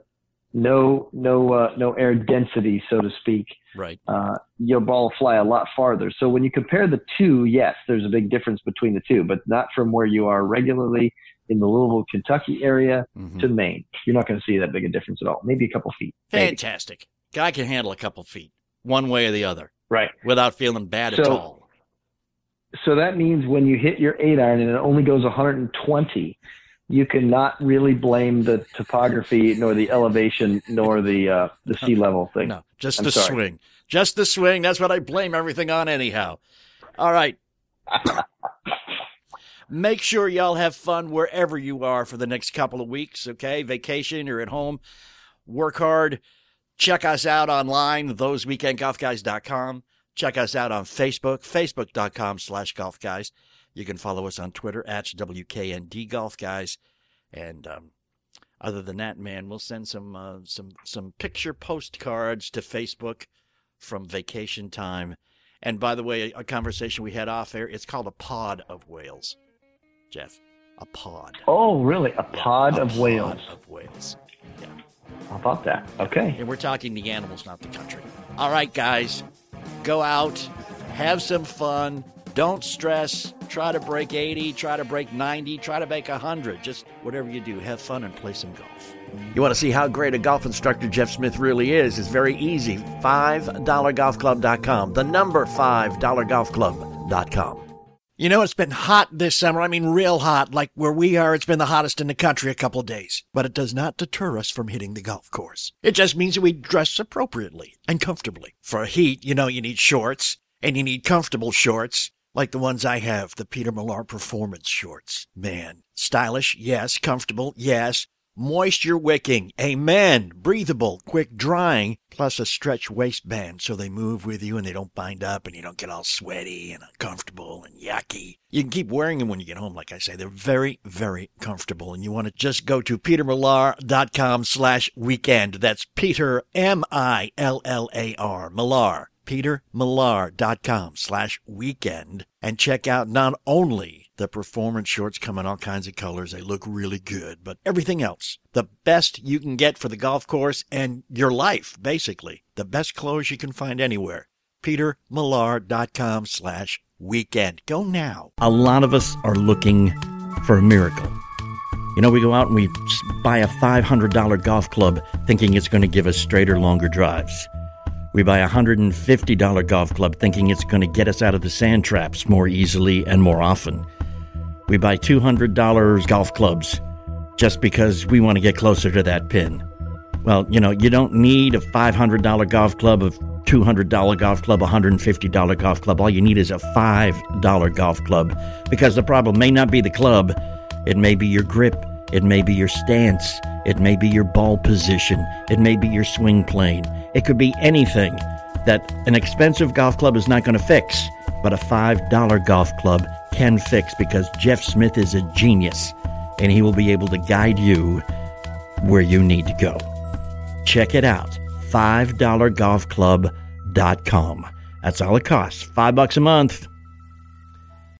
no no uh, no air density, so to speak, Right. uh, your ball will fly a lot farther. So when you compare the two, yes, there's a big difference between the two, but not from where you are regularly in the Louisville, Kentucky area Mhm. to Maine. You're not going to see that big a difference at all. Maybe a couple feet. Maybe. Fantastic. Guy can handle a couple feet, one way or the other, Right. without feeling bad at all. So that means when you hit your eight iron and it only goes 120, you cannot really blame the topography, nor the elevation, nor the uh, the sea level thing. No, just I'm the sorry. swing. Just the swing. That's what I blame everything on, anyhow. All right. Make sure y'all have fun wherever you are for the next couple of weeks, okay? Vacation or at home. Work hard. Check us out online, thoseweekendgolfguys.com. Check us out on Facebook, facebook.com slash golf guys. You can follow us on Twitter at WKND Golf Guys. And um, other than that, man, we'll send some uh, some some picture postcards to Facebook from vacation time. And by the way, a conversation we had off air, it's called a pod of whales. Jeff, a pod. Oh, really? A Yeah, pod a of whales. of whales. Yeah. How about that? Okay. And we're talking the animals, not the country. All right, guys, go out, have some fun. Don't stress. Try to break 80, try to break 90, try to make 100. Just whatever you do, have fun and play some golf. You want to see how great a golf instructor Jeff Smith really is? It's very easy. $5golfclub.com. The number $5golfclub.com. You know, it's been hot this summer. I mean, real hot. Like where we are, it's been the hottest in the country a couple days. But it does not deter us from hitting the golf course. It just means that we dress appropriately and comfortably. For heat, you know, you need shorts, and you need comfortable shorts, like the ones I have, the Peter Millar Performance shorts. Man, stylish, yes. Comfortable, yes. Moisture wicking, amen. Breathable, quick drying, plus a stretch waistband so they move with you and they don't bind up and you don't get all sweaty and uncomfortable and yucky. You can keep wearing them when you get home, like I say. They're very, very comfortable. And you want to just go to petermillar.com slash weekend. That's Peter, M-I-L-L-A-R, Millar. PeterMillar.com slash weekend and check out not only the performance shorts come in all kinds of colors. They look really good, but everything else, the best you can get for the golf course and your life, basically. The best clothes you can find anywhere. PeterMillar.com slash weekend. Go now. A lot of us are looking for a miracle. You know, we go out and we buy a $500 golf club thinking it's going to give us straighter, longer drives. We buy a $150 golf club thinking it's going to get us out of the sand traps more easily and more often. We buy $200 golf clubs just because we want to get closer to that pin. Well, you know, you don't need a $500 golf club, a $200 golf club, a $150 golf club. All you need is a $5 golf club because the problem may not be the club, it may be your grip, it may be your stance, it may be your ball position, it may be your swing plane. It could be anything that an expensive golf club is not going to fix, but a $5 golf club can fix because Jeff Smith is a genius and he will be able to guide you where you need to go. Check it out. $5golfclub.com. That's all it costs. Five bucks a month.